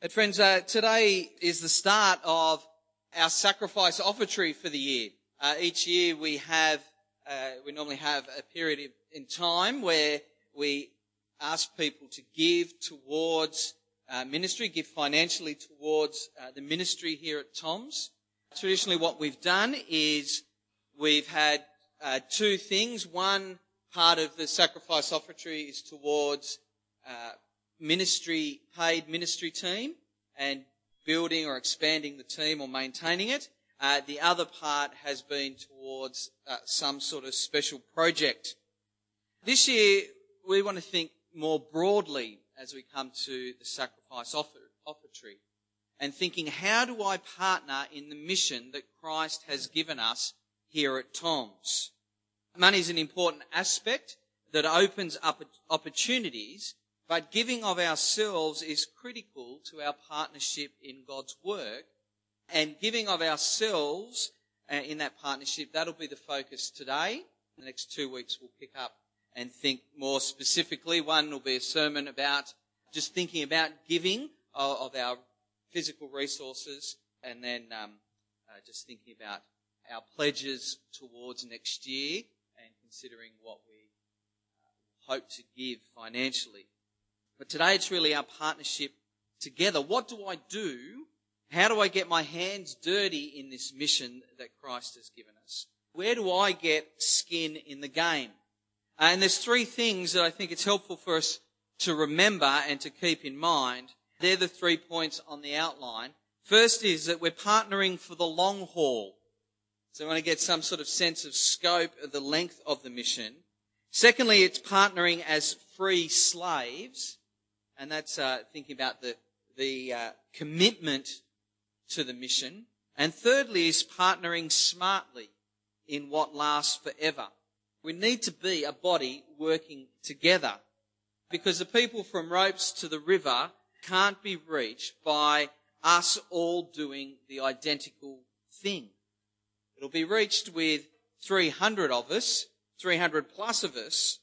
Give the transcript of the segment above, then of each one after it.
But friends, uh, today is the start of our sacrifice offertory for the year. Uh, each year we have, uh, we normally have a period in time where we ask people to give towards uh, ministry, give financially towards uh, the ministry here at Tom's. Traditionally what we've done is we've had uh, two things. One part of the sacrifice offertory is towards ministry, paid ministry team and building or expanding the team or maintaining it. Uh, the other part has been towards uh, some sort of special project. This year, we want to think more broadly as we come to the sacrifice offer, offertory and thinking, how do I partner in the mission that Christ has given us here at Tom's? Money is an important aspect that opens up opportunities but giving of ourselves is critical to our partnership in God's work. And giving of ourselves uh, in that partnership, that'll be the focus today. The next two weeks we'll pick up and think more specifically. One will be a sermon about just thinking about giving of, our physical resources and then um, uh, just thinking about our pledges towards next year and considering what we uh, hope to give financially but today it's really our partnership together. What do I do? How do I get my hands dirty in this mission that Christ has given us? Where do I get skin in the game? Uh, and there's three things that I think it's helpful for us to remember and to keep in mind. They're the three points on the outline. First is that we're partnering for the long haul. So we want to get some sort of sense of scope of the length of the mission. Secondly, it's partnering as free slaves and that's uh, thinking about the the uh, commitment to the mission. And thirdly is partnering smartly in what lasts forever. We need to be a body working together because the people from Ropes to the river can't be reached by us all doing the identical thing. It'll be reached with 300 of us, 300 plus of us,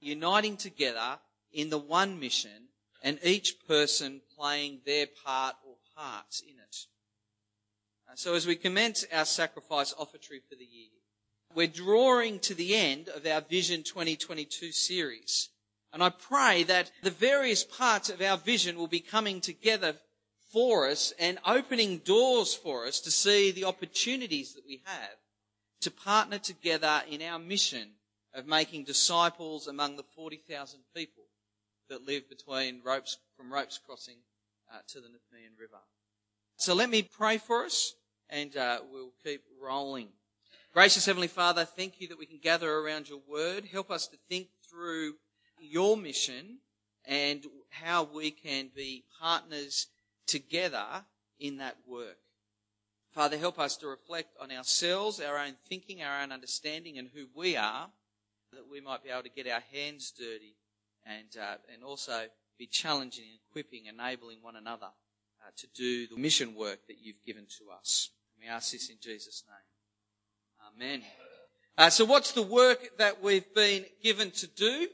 uniting together in the one mission and each person playing their part or parts in it. Uh, so as we commence our sacrifice offertory for the year, we're drawing to the end of our Vision 2022 series. And I pray that the various parts of our vision will be coming together for us and opening doors for us to see the opportunities that we have to partner together in our mission of making disciples among the 40,000 people that live between Ropes, from Ropes Crossing uh, to the Nepean River. So let me pray for us and uh, we'll keep rolling. Gracious Heavenly Father, thank you that we can gather around your word. Help us to think through your mission and how we can be partners together in that work. Father, help us to reflect on ourselves, our own thinking, our own understanding, and who we are, that we might be able to get our hands dirty and, uh, and also be challenging, equipping, enabling one another uh, to do the mission work that you've given to us. We ask this in Jesus' name. Amen. Uh, so what's the work that we've been given to do?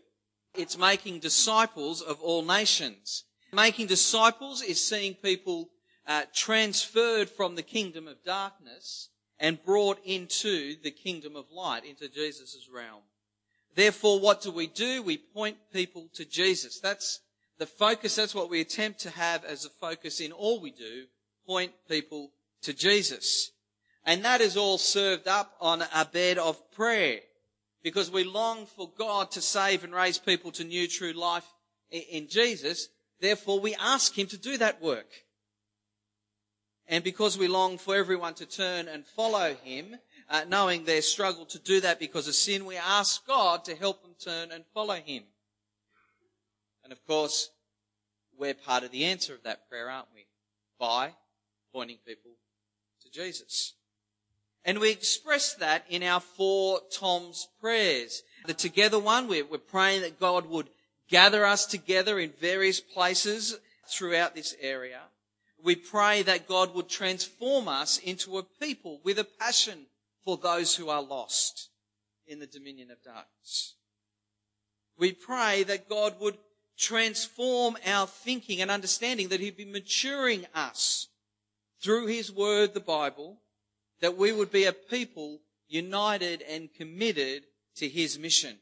It's making disciples of all nations. Making disciples is seeing people uh, transferred from the kingdom of darkness and brought into the kingdom of light, into Jesus' realm. Therefore, what do we do? We point people to Jesus. That's the focus. That's what we attempt to have as a focus in all we do. Point people to Jesus. And that is all served up on a bed of prayer because we long for God to save and raise people to new true life in Jesus. Therefore, we ask Him to do that work. And because we long for everyone to turn and follow Him, uh, knowing their struggle to do that because of sin, we ask God to help them turn and follow Him. And of course, we're part of the answer of that prayer, aren't we? By pointing people to Jesus. And we express that in our four Tom's prayers. The together one, we're, we're praying that God would gather us together in various places throughout this area. We pray that God would transform us into a people with a passion for those who are lost in the dominion of darkness. We pray that God would transform our thinking and understanding, that He'd be maturing us through His Word, the Bible, that we would be a people united and committed to His mission.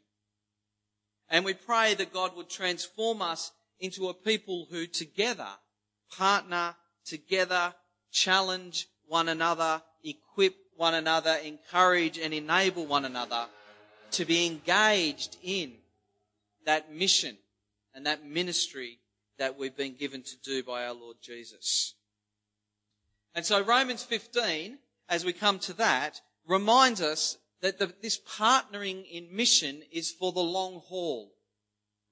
And we pray that God would transform us into a people who together partner, together challenge one another, equip one another, encourage and enable one another to be engaged in that mission and that ministry that we've been given to do by our Lord Jesus. And so Romans 15, as we come to that, reminds us that the, this partnering in mission is for the long haul.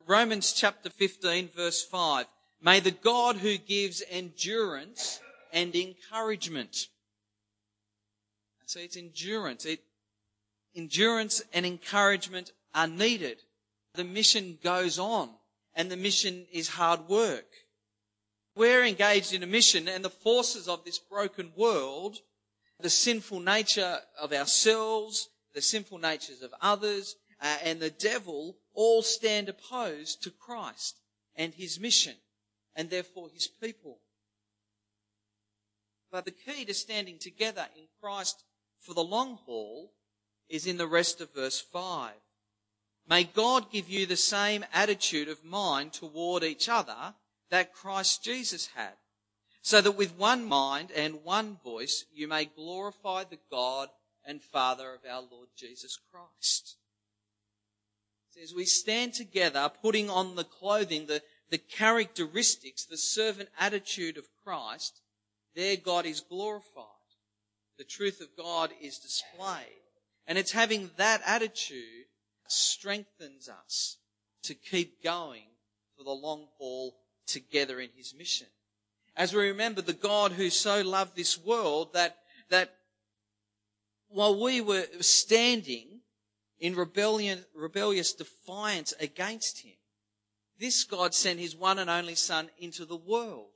Romans chapter 15 verse 5. May the God who gives endurance and encouragement. So it's endurance. It, endurance and encouragement are needed. The mission goes on and the mission is hard work. We're engaged in a mission and the forces of this broken world, the sinful nature of ourselves, the sinful natures of others, uh, and the devil all stand opposed to Christ and his mission and therefore his people. But the key to standing together in Christ for the long haul is in the rest of verse 5. May God give you the same attitude of mind toward each other that Christ Jesus had, so that with one mind and one voice you may glorify the God and Father of our Lord Jesus Christ. As we stand together, putting on the clothing, the, the characteristics, the servant attitude of Christ, there God is glorified. The truth of God is displayed. And it's having that attitude strengthens us to keep going for the long haul together in his mission. As we remember the God who so loved this world that, that while we were standing in rebellion, rebellious defiance against him, this God sent his one and only son into the world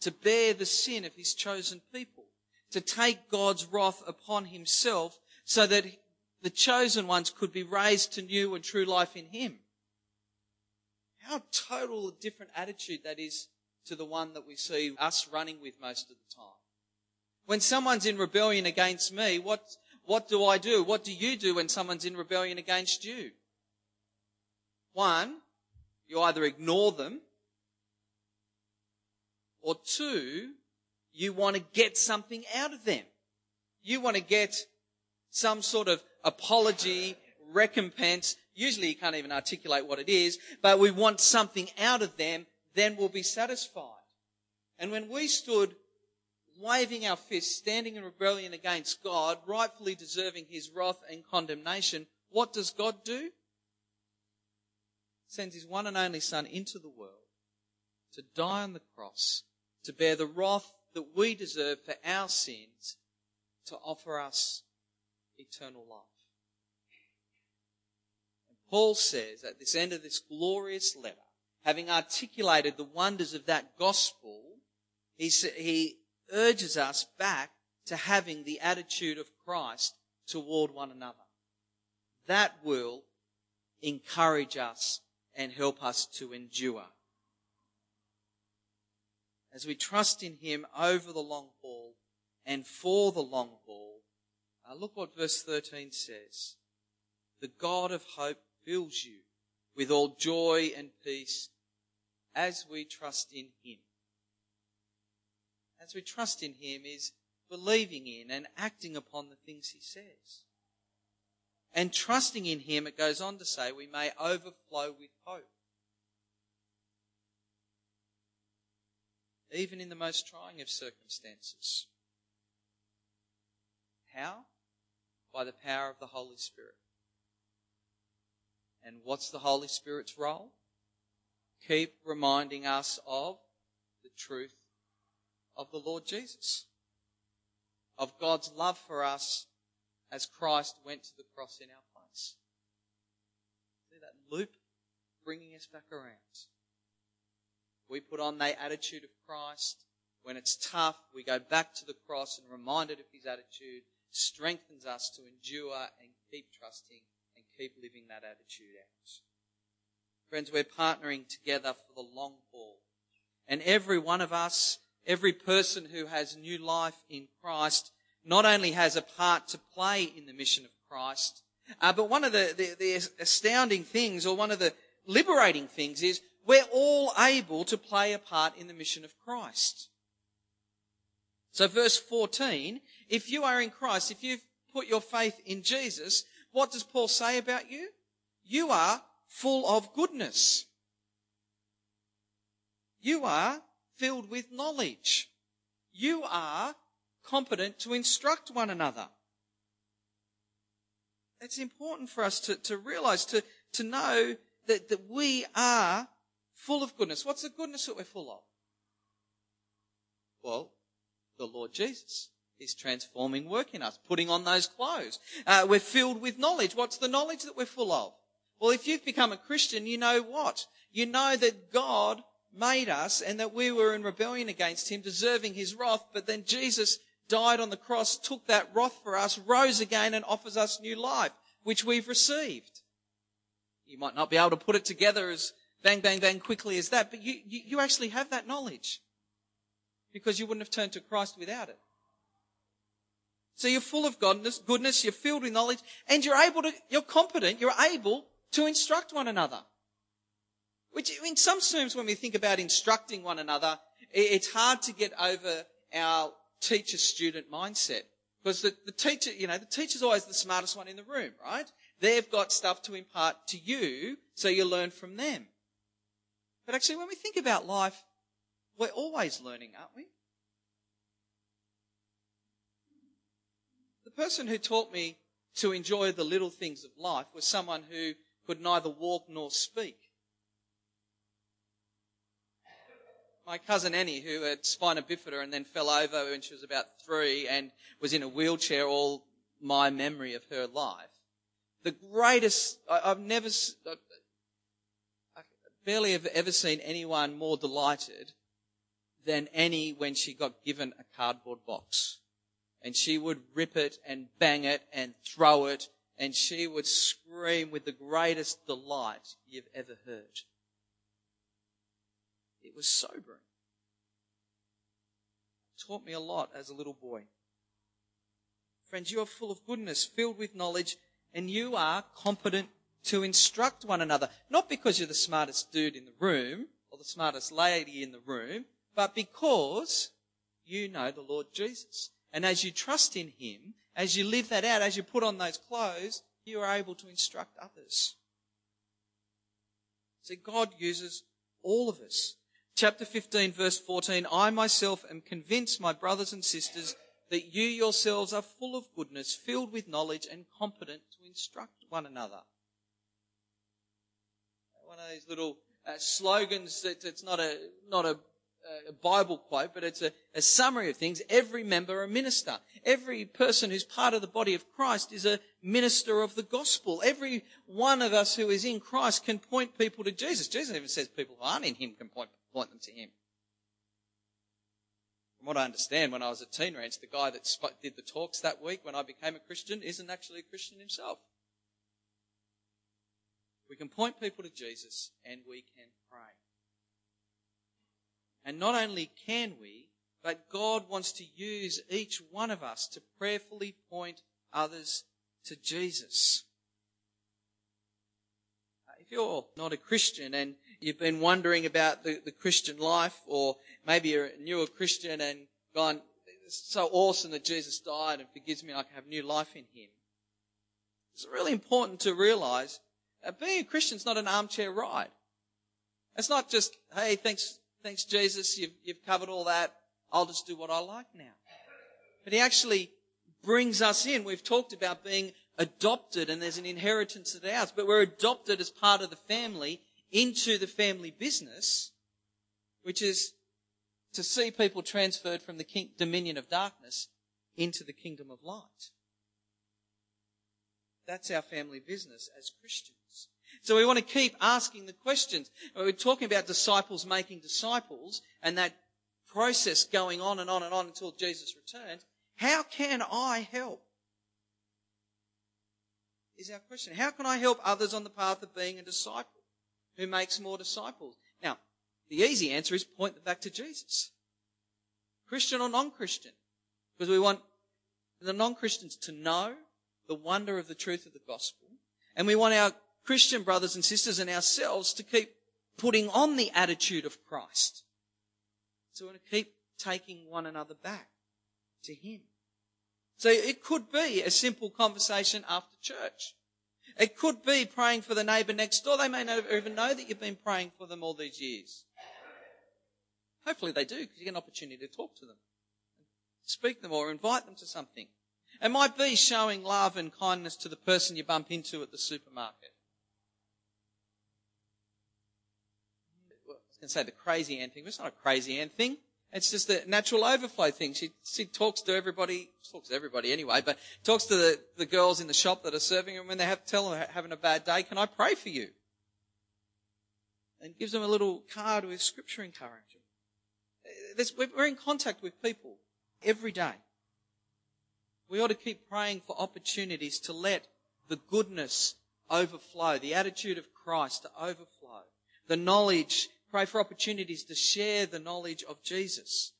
to bear the sin of his chosen people, to take God's wrath upon himself so that the chosen ones could be raised to new and true life in him. How total a different attitude that is to the one that we see us running with most of the time. When someone's in rebellion against me, what, what do I do? What do you do when someone's in rebellion against you? One, you either ignore them, or two, you want to get something out of them. You want to get some sort of apology, recompense. Usually you can't even articulate what it is, but we want something out of them, then we'll be satisfied. And when we stood waving our fists, standing in rebellion against God, rightfully deserving his wrath and condemnation, what does God do? Sends his one and only Son into the world to die on the cross, to bear the wrath that we deserve for our sins, to offer us eternal life. And Paul says at this end of this glorious letter, having articulated the wonders of that gospel, he, he urges us back to having the attitude of Christ toward one another. That will encourage us and help us to endure. As we trust in Him over the long haul and for the long haul, uh, look what verse 13 says. The God of hope fills you with all joy and peace as we trust in Him as we trust in Him, is believing in and acting upon the things He says. And trusting in Him, it goes on to say, we may overflow with hope. Even in the most trying of circumstances. How? By the power of the Holy Spirit. And what's the Holy Spirit's role? Keep reminding us of the truth of the Lord Jesus, of God's love for us as Christ went to the cross in our place. See that loop bringing us back around. We put on the attitude of Christ. When it's tough, we go back to the cross and reminded of his attitude strengthens us to endure and keep trusting and keep living that attitude out. Friends, we're partnering together for the long haul. And every one of us, every person who has new life in Christ, not only has a part to play in the mission of Christ, uh, but one of the, the, the astounding things, or one of the liberating things, is we're all able to play a part in the mission of Christ. So verse 14, if you are in Christ, if you've put your faith in Jesus, what does Paul say about you? You are full of goodness. You are filled with knowledge. You are competent to instruct one another. It's important for us to, to realize, to, to know that, that we are full of goodness. What's the goodness that we're full of? Well, the Lord Jesus is transforming work in us, putting on those clothes. Uh, we're filled with knowledge. What's the knowledge that we're full of? Well, if you've become a Christian, you know what? You know that God made us and that we were in rebellion against Him, deserving His wrath, but then Jesus died on the cross, took that wrath for us, rose again and offers us new life, which we've received. You might not be able to put it together as bang, bang, bang quickly as that, but you, you, you actually have that knowledge because you wouldn't have turned to Christ without it. So you're full of goodness, goodness, you're filled with knowledge, and you're able to, you're competent, you're able to instruct one another. Which, in some terms, when we think about instructing one another, it's hard to get over our teacher-student mindset. Because the, the teacher, you know, the teacher's always the smartest one in the room, right? They've got stuff to impart to you, so you learn from them. But actually, when we think about life, we're always learning, aren't we? The person who taught me to enjoy the little things of life was someone who could neither walk nor speak. My cousin Annie, who had spina bifida and then fell over when she was about three and was in a wheelchair all my memory of her life. The greatest, I, have never, barely have ever seen anyone more delighted than Annie when she got given a cardboard box. And she would rip it and bang it and throw it and she would scream with the greatest delight you've ever heard. It was sobering. It taught me a lot as a little boy. Friends, you are full of goodness, filled with knowledge, and you are competent to instruct one another. Not because you're the smartest dude in the room or the smartest lady in the room, but because you know the Lord Jesus. And as you trust in Him, as you live that out, as you put on those clothes, you are able to instruct others. See, God uses all of us. Chapter 15 verse 14, I myself am convinced, my brothers and sisters, that you yourselves are full of goodness, filled with knowledge and competent to instruct one another. These little uh, slogans that it's not a, not a a Bible quote, but it's a, a, summary of things. Every member a minister. Every person who's part of the body of Christ is a minister of the gospel. Every one of us who is in Christ can point people to Jesus. Jesus even says people who aren't in him can point, point them to him. From what I understand, when I was at Teen Ranch, the guy that did the talks that week when I became a Christian isn't actually a Christian himself. We can point people to Jesus and we can pray. And not only can we, but God wants to use each one of us to prayerfully point others to Jesus. Uh, if you're not a Christian and you've been wondering about the, the Christian life, or maybe you're a newer Christian and gone, it's so awesome that Jesus died and forgives me, I can have new life in Him. It's really important to realize being a Christian is not an armchair ride. It's not just, hey, thanks, Thanks, Jesus, you've, you've covered all that. I'll just do what I like now. But he actually brings us in. We've talked about being adopted and there's an inheritance at ours, but we're adopted as part of the family into the family business, which is to see people transferred from the king, dominion of darkness into the kingdom of light. That's our family business as Christians. So we want to keep asking the questions. We're talking about disciples making disciples and that process going on and on and on until Jesus returns. How can I help? Is our question. How can I help others on the path of being a disciple? who makes more disciples? Now, the easy answer is point them back to Jesus. Christian or non-Christian. Because we want the non-Christians to know the wonder of the truth of the gospel. And we want our Christian brothers and sisters and ourselves to keep putting on the attitude of Christ. So we want to keep taking one another back to Him. So it could be a simple conversation after church. It could be praying for the neighbour next door. They may not even know that you've been praying for them all these years. Hopefully they do because you get an opportunity to talk to them, speak to them or invite them to something. It might be showing love and kindness to the person you bump into at the supermarket. I was going to say the crazy Ann thing, but it's not a crazy Ann thing. It's just a natural overflow thing. She, she talks to everybody, talks to everybody anyway, but talks to the, the girls in the shop that are serving and when they have tell they're having a bad day, can I pray for you? And gives them a little card with scripture encouragement. We're in contact with people every day. We ought to keep praying for opportunities to let the goodness overflow, the attitude of Christ to overflow, the knowledge, pray for opportunities to share the knowledge of Jesus,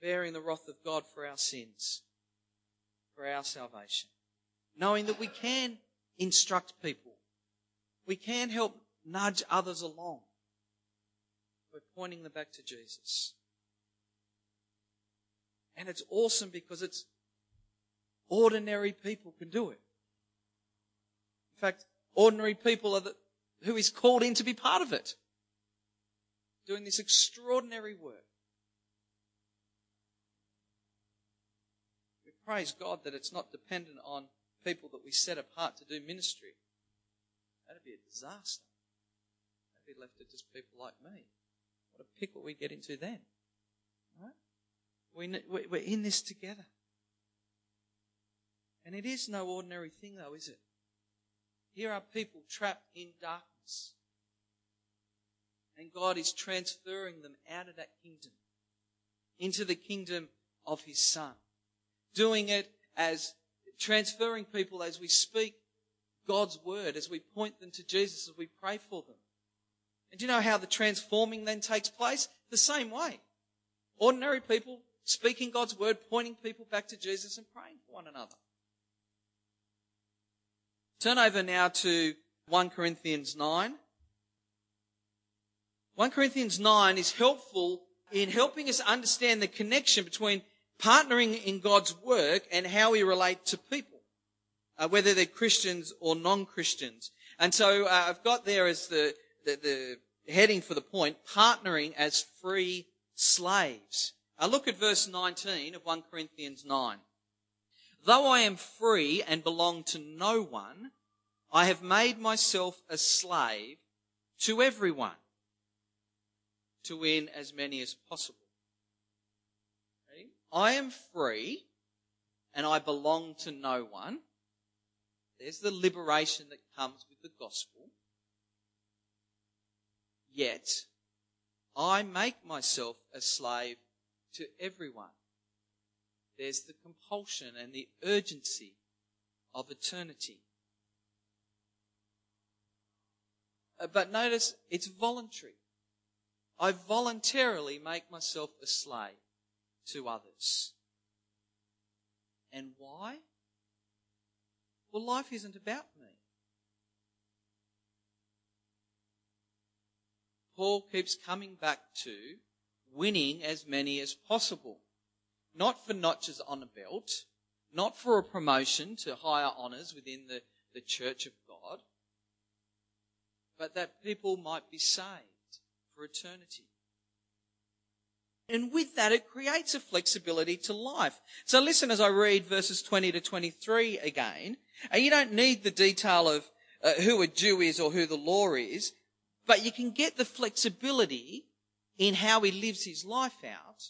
bearing the wrath of God for our sins, for our salvation, knowing that we can instruct people, we can help nudge others along. By pointing them back to Jesus. And it's awesome because it's ordinary people can do it. In fact, ordinary people are the, who is called in to be part of it. Doing this extraordinary work. We praise God that it's not dependent on people that we set apart to do ministry. That'd be a disaster. That'd be left to just people like me. What a pickle we get into then. Right? We, we're in this together. And it is no ordinary thing, though, is it? Here are people trapped in darkness. And God is transferring them out of that kingdom into the kingdom of His Son. Doing it as transferring people as we speak God's word, as we point them to Jesus, as we pray for them. And do you know how the transforming then takes place? The same way. Ordinary people speaking God's word, pointing people back to Jesus and praying for one another. Turn over now to 1 Corinthians 9. 1 Corinthians 9 is helpful in helping us understand the connection between partnering in God's work and how we relate to people, uh, whether they're Christians or non-Christians. And so uh, I've got there as the, the, the heading for the point, partnering as free slaves. Uh, look at verse 19 of 1 Corinthians 9. Though I am free and belong to no one, I have made myself a slave to everyone to win as many as possible. I am free and I belong to no one. There's the liberation that comes with the gospel. Yet, I make myself a slave to everyone. There's the compulsion and the urgency of eternity. Uh, but notice it's voluntary. I voluntarily make myself a slave to others. And why? Well, life isn't about me. Paul keeps coming back to winning as many as possible. Not for notches on a belt, not for a promotion to higher honours within the, the church of God, but that people might be saved for eternity. And with that, it creates a flexibility to life. So listen as I read verses 20 to 23 again. And you don't need the detail of uh, who a Jew is or who the law is, but you can get the flexibility in how he lives his life out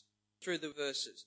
through the verses.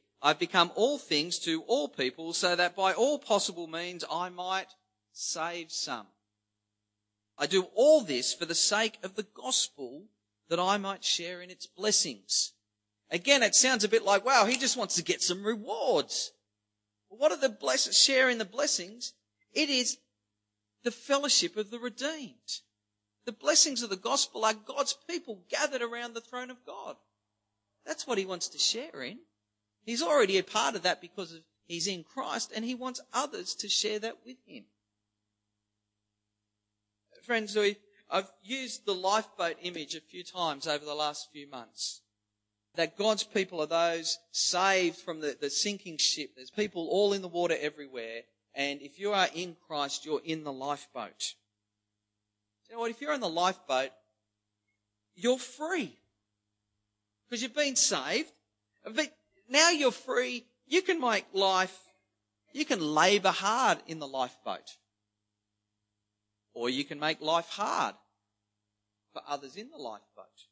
I've become all things to all people so that by all possible means I might save some. I do all this for the sake of the gospel that I might share in its blessings. Again, it sounds a bit like, wow, he just wants to get some rewards. What are the blessings, Share in the blessings? It is the fellowship of the redeemed. The blessings of the gospel are God's people gathered around the throne of God. That's what he wants to share in. He's already a part of that because he's in Christ and he wants others to share that with him. Friends, I've used the lifeboat image a few times over the last few months. That God's people are those saved from the, the sinking ship. There's people all in the water everywhere. And if you are in Christ, you're in the lifeboat. You know what? If you're in the lifeboat, you're free. Because you've been saved. But now you're free. You can make life, you can labour hard in the lifeboat. Or you can make life hard for others in the lifeboat.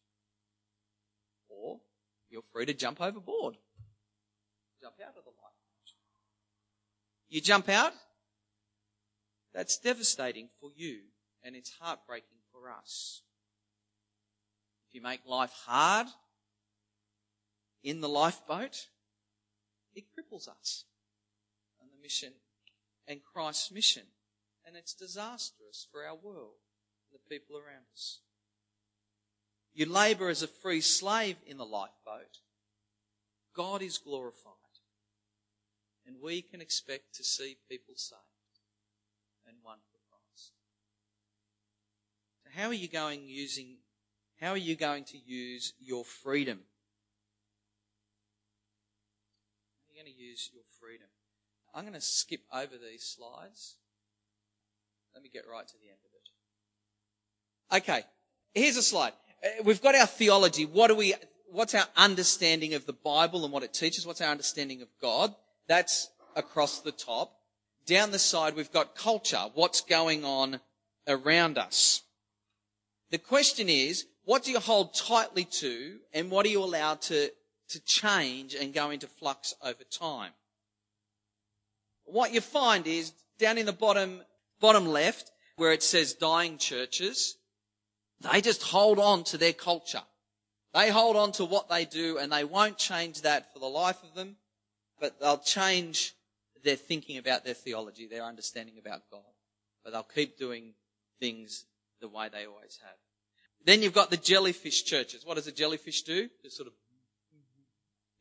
Or you're free to jump overboard. Jump out of the lifeboat. You jump out, that's devastating for you and it's heartbreaking for us. If you make life hard in the lifeboat, it cripples us and the mission and Christ's mission. And it's disastrous for our world and the people around us. You labour as a free slave in the lifeboat. God is glorified. And we can expect to see people saved and won for Christ. So how are you going using, how are you going to use your freedom? How are going to use your freedom? I'm going to skip over these slides. Let me get right to the end of it. Okay. Here's a slide. Uh, we've got our theology. What do we, what's our understanding of the Bible and what it teaches? What's our understanding of God? That's across the top. Down the side, we've got culture. What's going on around us? The question is, what do you hold tightly to and what are you allowed to, to change and go into flux over time? What you find is down in the bottom, bottom left, where it says dying churches, they just hold on to their culture. They hold on to what they do and they won't change that for the life of them, but they'll change their thinking about their theology, their understanding about God. But they'll keep doing things the way they always have. Then you've got the jellyfish churches. What does a jellyfish do? Just sort of,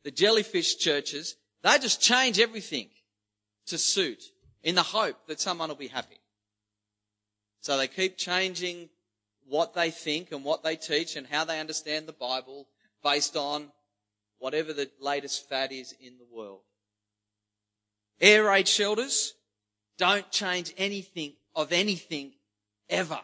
the jellyfish churches, they just change everything to suit in the hope that someone will be happy. So they keep changing what they think and what they teach and how they understand the Bible based on whatever the latest fad is in the world. Air raid shelters don't change anything of anything ever.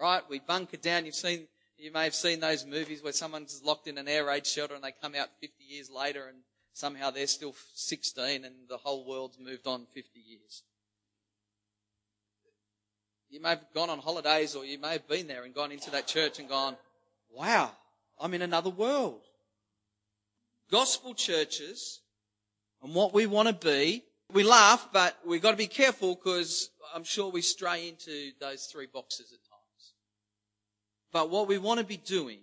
Right? We bunker down. You've seen, you may have seen those movies where someone's locked in an air raid shelter and they come out 50 years later and somehow they're still 16 and the whole world's moved on 50 years. You may have gone on holidays or you may have been there and gone into that church and gone, wow, I'm in another world. Gospel churches and what we want to be, we laugh, but we've got to be careful because I'm sure we stray into those three boxes at times. But what we want to be doing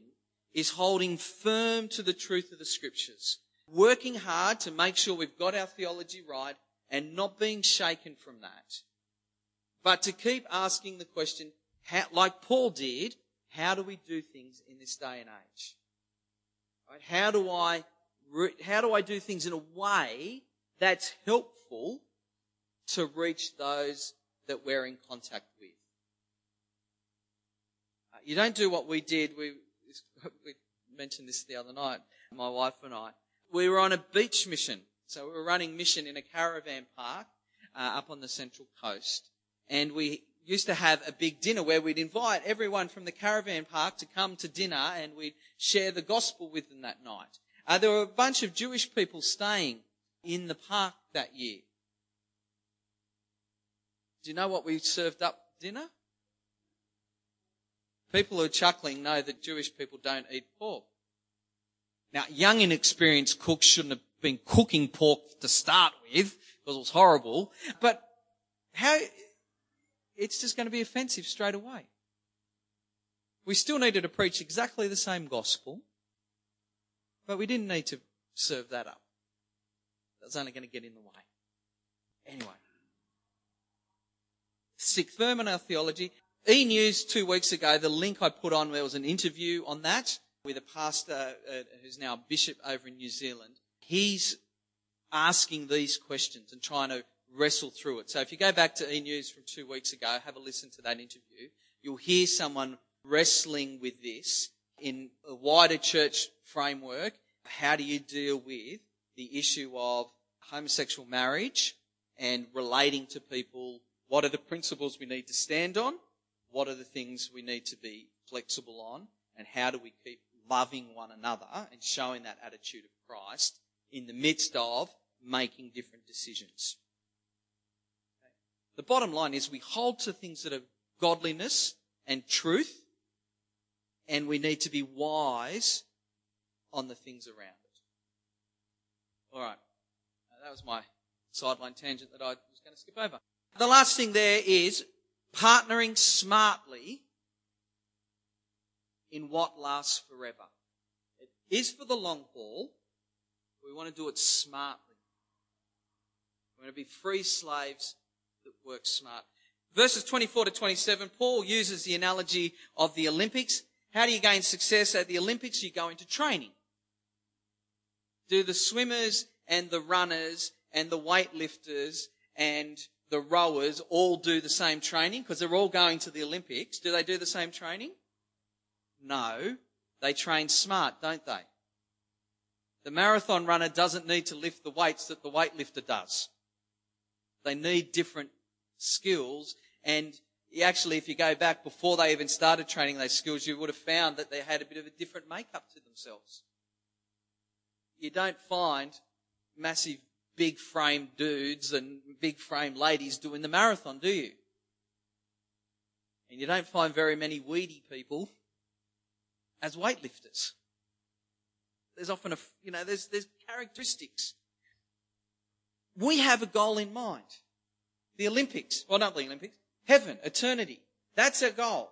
is holding firm to the truth of the scriptures, working hard to make sure we've got our theology right and not being shaken from that. But to keep asking the question, how, like Paul did, how do we do things in this day and age? Right? How do I, how do I do things in a way that's helpful to reach those that we're in contact with? You don't do what we did. We, we mentioned this the other night, my wife and I. We were on a beach mission. So we were running mission in a caravan park uh, up on the central coast and we used to have a big dinner where we'd invite everyone from the caravan park to come to dinner and we'd share the gospel with them that night. Uh, there were a bunch of Jewish people staying in the park that year. Do you know what we served up dinner? People who are chuckling know that Jewish people don't eat pork. Now, young inexperienced cooks shouldn't have been cooking pork to start with because it was horrible. But how, it's just going to be offensive straight away. We still needed to preach exactly the same gospel, but we didn't need to serve that up. That's only going to get in the way. Anyway. Stick firm in our theology. E News two weeks ago, the link I put on, there was an interview on that with a pastor uh, who's now a bishop over in New Zealand. He's asking these questions and trying to wrestle through it. So if you go back to E News from two weeks ago, have a listen to that interview. You'll hear someone wrestling with this in a wider church framework. How do you deal with the issue of homosexual marriage and relating to people? What are the principles we need to stand on? What are the things we need to be flexible on? And how do we keep loving one another and showing that attitude of Christ in the midst of making different decisions? The bottom line is we hold to things that are godliness and truth, and we need to be wise on the things around it. All right. that was my sideline tangent that I was going to skip over. The last thing there is partnering smartly in what lasts forever. It is for the long haul. We want to do it smartly. We want to be free slaves that work smart. Verses 24 to 27, Paul uses the analogy of the Olympics. How do you gain success at the Olympics? You go into training. Do the swimmers and the runners and the weightlifters and the rowers all do the same training because they're all going to the Olympics? Do they do the same training? No. They train smart, don't they? The marathon runner doesn't need to lift the weights that the weightlifter does. They need different skills. And actually, if you go back before they even started training those skills, you would have found that they had a bit of a different makeup to themselves. You don't find massive big frame dudes and big frame ladies doing the marathon, do you? And you don't find very many weedy people as weightlifters. There's often a, you know, there's, there's characteristics. We have a goal in mind. The Olympics. Well, not the Olympics. Heaven, eternity. That's our goal.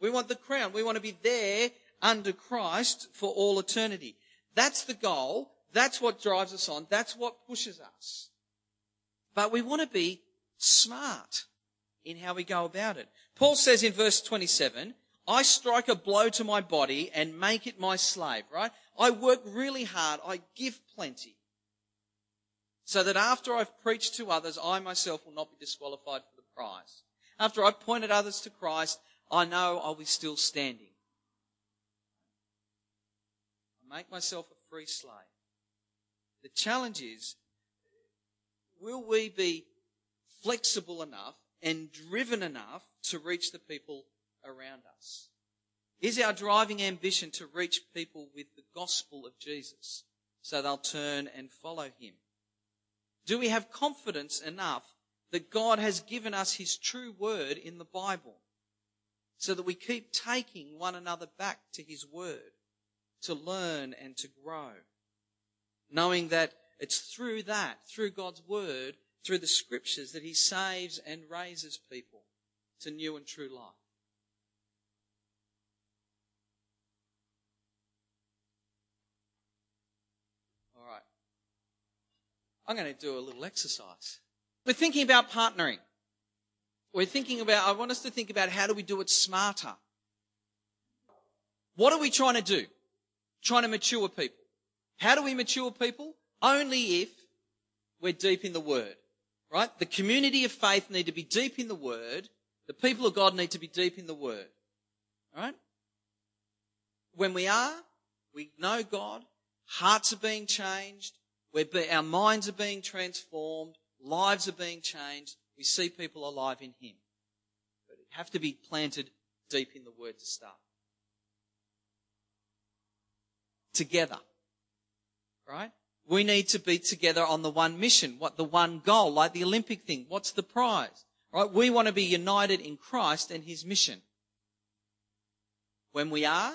We want the crown. We want to be there under Christ for all eternity. That's the goal. That's what drives us on. That's what pushes us. But we want to be smart in how we go about it. Paul says in verse 27, I strike a blow to my body and make it my slave, right? I work really hard. I give plenty so that after I've preached to others, I myself will not be disqualified for the prize. After I've pointed others to Christ, I know I'll be still standing. I make myself a free slave. The challenge is, will we be flexible enough and driven enough to reach the people around us? Is our driving ambition to reach people with the gospel of Jesus so they'll turn and follow him? Do we have confidence enough that God has given us His true word in the Bible so that we keep taking one another back to His word to learn and to grow? Knowing that it's through that, through God's word, through the scriptures that He saves and raises people to new and true life. All right. I'm going to do a little exercise. We're thinking about partnering. We're thinking about, I want us to think about how do we do it smarter? What are we trying to do? Trying to mature people. How do we mature people? Only if we're deep in the Word. Right? The community of faith need to be deep in the Word. The people of God need to be deep in the Word. Alright? When we are, we know God, hearts are being changed, where our minds are being transformed, lives are being changed. We see people alive in Him. But we have to be planted deep in the Word to start. Together. Right? We need to be together on the one mission, what the one goal, like the Olympic thing. What's the prize? Right? We want to be united in Christ and His mission. When we are,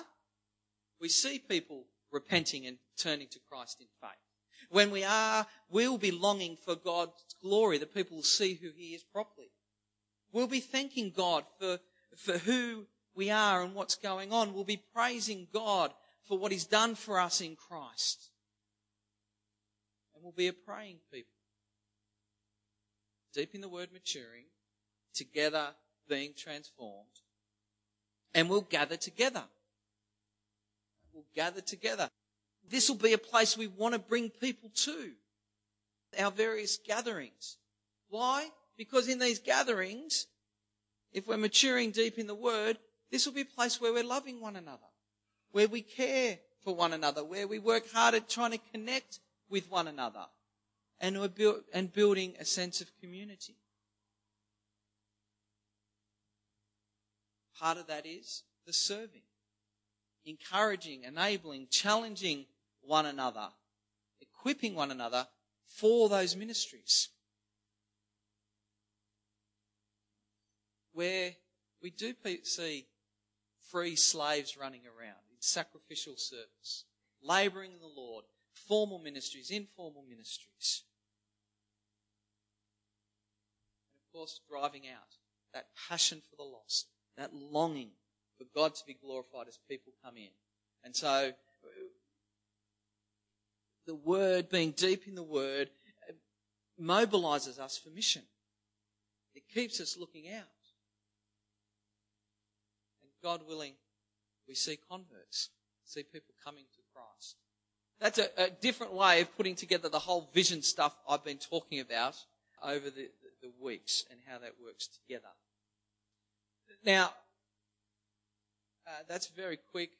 we see people repenting and turning to Christ in faith. When we are, we'll be longing for God's glory, that people will see who He is properly. We'll be thanking God for, for who we are and what's going on. We'll be praising God for what He's done for us in Christ. And we'll be a praying people. Deep in the word maturing, together being transformed, and we'll gather together. We'll gather together. This will be a place we want to bring people to. Our various gatherings. Why? Because in these gatherings, if we're maturing deep in the Word, this will be a place where we're loving one another, where we care for one another, where we work hard at trying to connect with one another, and and building a sense of community. Part of that is the serving, encouraging, enabling, challenging one another, equipping one another for those ministries. Where we do see free slaves running around in sacrificial service, labouring in the Lord, formal ministries, informal ministries. And of course, driving out that passion for the lost, that longing for God to be glorified as people come in. And so, the Word, being deep in the Word, mobilizes us for mission. It keeps us looking out. And God willing, we see converts, see people coming to. That's a, a, different way of putting together the whole vision stuff I've been talking about over the, the, weeks and how that works together. Now, uh, that's very quick.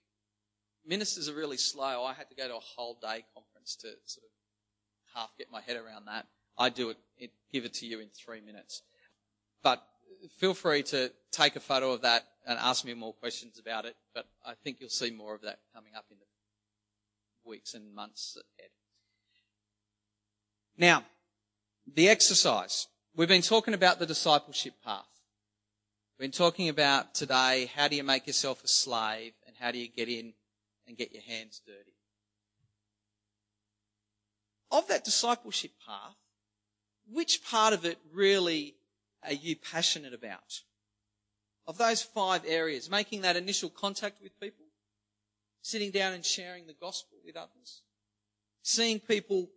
Ministers are really slow. I had to go to a whole day conference to sort of half get my head around that. I do it, it give it to you in three minutes. But feel free to take a photo of that and ask me more questions about it. But I think you'll see more of that coming up in the weeks and months ahead. Now, the exercise. We've been talking about the discipleship path. We've been talking about today how do you make yourself a slave and how do you get in and get your hands dirty. Of that discipleship path, which part of it really are you passionate about? Of those five areas, making that initial contact with people, sitting down and sharing the gospel with others, seeing people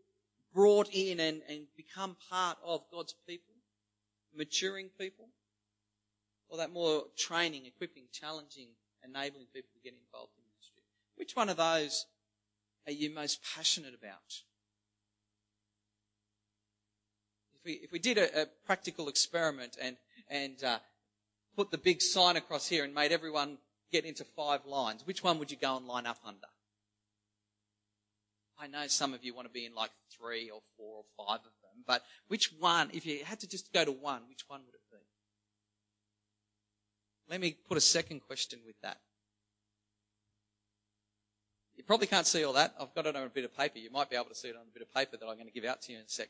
brought in and, and become part of God's people, maturing people, or that more training, equipping, challenging, enabling people to get involved in ministry? Which one of those are you most passionate about? If we, if we did a, a practical experiment and, and uh, put the big sign across here and made everyone get into five lines, which one would you go and line up under? I know some of you want to be in like three or four or five of them, but which one, if you had to just go to one, which one would it be? Let me put a second question with that. You probably can't see all that. I've got it on a bit of paper. You might be able to see it on a bit of paper that I'm going to give out to you in a sec.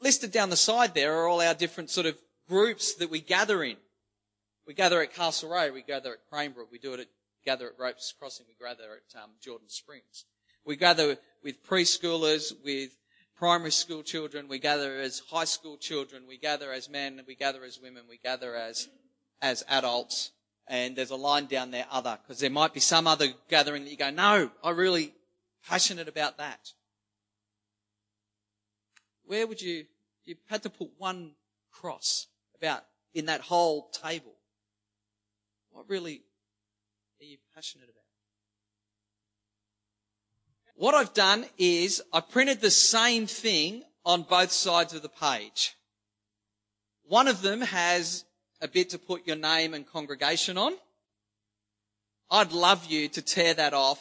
Listed down the side there are all our different sort of groups that we gather in. We gather at Castlereagh, we gather at Cranebrook, we do it at, gather at Ropes Crossing, we gather at um, Jordan Springs. We gather with preschoolers, with primary school children, we gather as high school children, we gather as men, we gather as women, we gather as as adults, and there's a line down there, other, because there might be some other gathering that you go, no, I'm really passionate about that. Where would you, you had to put one cross about in that whole table. What really are you passionate about? What I've done is I've printed the same thing on both sides of the page. One of them has a bit to put your name and congregation on, I'd love you to tear that off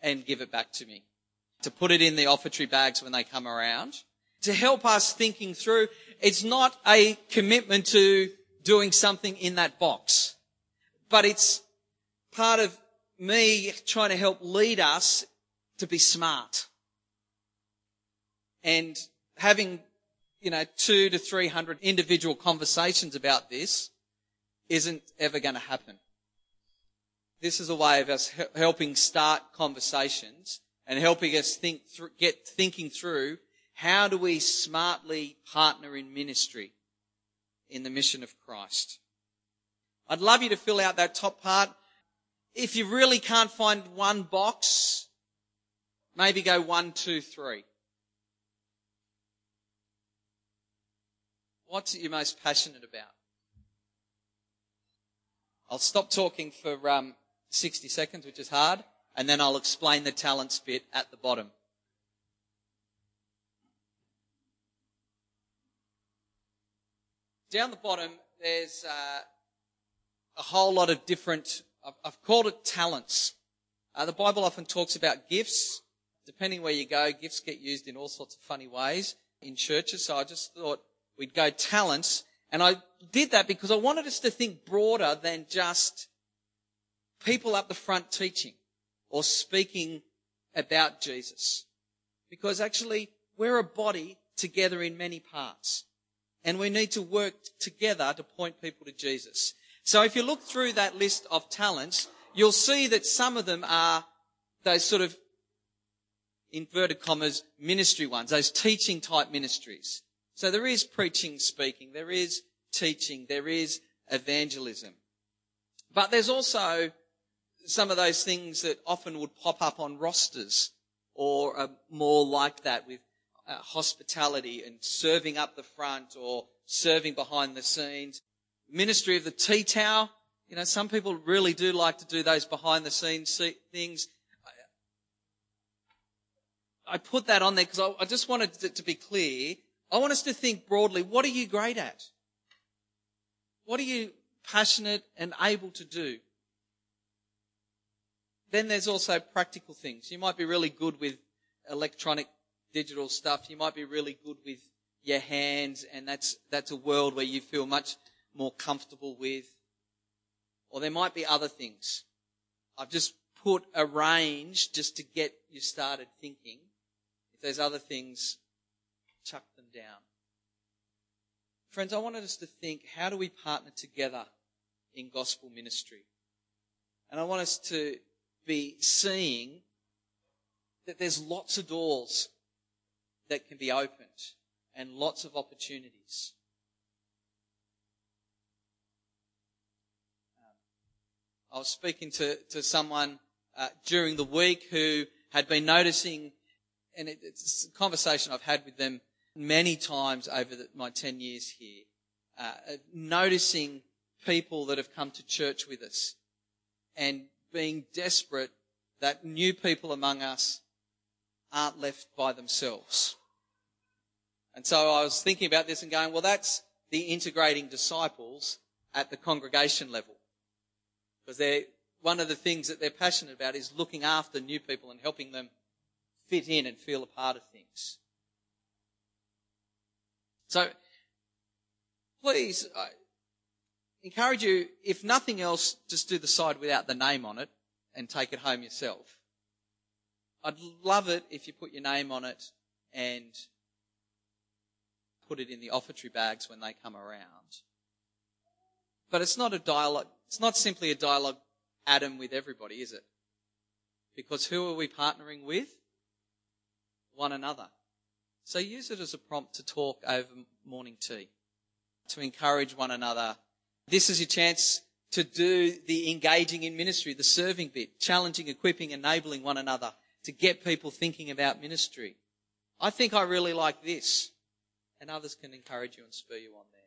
and give it back to me. To put it in the offertory bags when they come around. To help us thinking through, it's not a commitment to doing something in that box, but it's part of me trying to help lead us to be smart. And having you know, two to three hundred individual conversations about this isn't ever going to happen. this is a way of us helping start conversations and helping us think through, get thinking through how do we smartly partner in ministry in the mission of Christ. I'd love you to fill out that top part. If you really can't find one box, maybe go one, two, three. What's it you're most passionate about? I'll stop talking for um, 60 seconds, which is hard, and then I'll explain the talents bit at the bottom. Down the bottom, there's uh, a whole lot of different, I've, called it talents. Uh, the Bible often talks about gifts. Depending where you go, gifts get used in all sorts of funny ways in churches. So I just thought we'd go talents. And I did that because I wanted us to think broader than just people up the front teaching or speaking about Jesus. Because actually, we're a body together in many parts. And we need to work together to point people to Jesus. So if you look through that list of talents, you'll see that some of them are those sort of inverted commas ministry ones, those teaching type ministries. So there is preaching, speaking, there is teaching, there is evangelism. But there's also some of those things that often would pop up on rosters or more like that with uh, hospitality and serving up the front or serving behind the scenes. Ministry of the tea towel. You know, some people really do like to do those behind the scenes things. I put that on there because I just wanted it to be clear. I want us to think broadly. What are you great at? What are you passionate and able to do? Then there's also practical things. You might be really good with electronic digital stuff. You might be really good with your hands and that's, that's a world where you feel much more comfortable with. Or there might be other things. I've just put a range just to get you started thinking. If there's other things, chuck them down. Friends, I wanted us to think, how do we partner together in gospel ministry? And I want us to be seeing that there's lots of doors that can be opened and lots of opportunities. I was speaking to, to someone uh, during the week who had been noticing, and it, it's a conversation I've had with them many times over the, my 10 years here, uh, noticing people that have come to church with us and being desperate that new people among us aren't left by themselves. And so I was thinking about this and going, well, that's the integrating disciples at the congregation level. Because one of the things that they're passionate about is looking after new people and helping them fit in and feel a part of things. So, please, I encourage you, if nothing else, just do the side without the name on it and take it home yourself. I'd love it if you put your name on it and put it in the offertory bags when they come around. But it's not a dialogue, it's not simply a dialogue Adam with everybody, is it? Because who are we partnering with? One another. So use it as a prompt to talk over morning tea, to encourage one another. This is your chance to do the engaging in ministry, the serving bit, challenging, equipping, enabling one another to get people thinking about ministry. I think I really like this, and others can encourage you and spur you on there.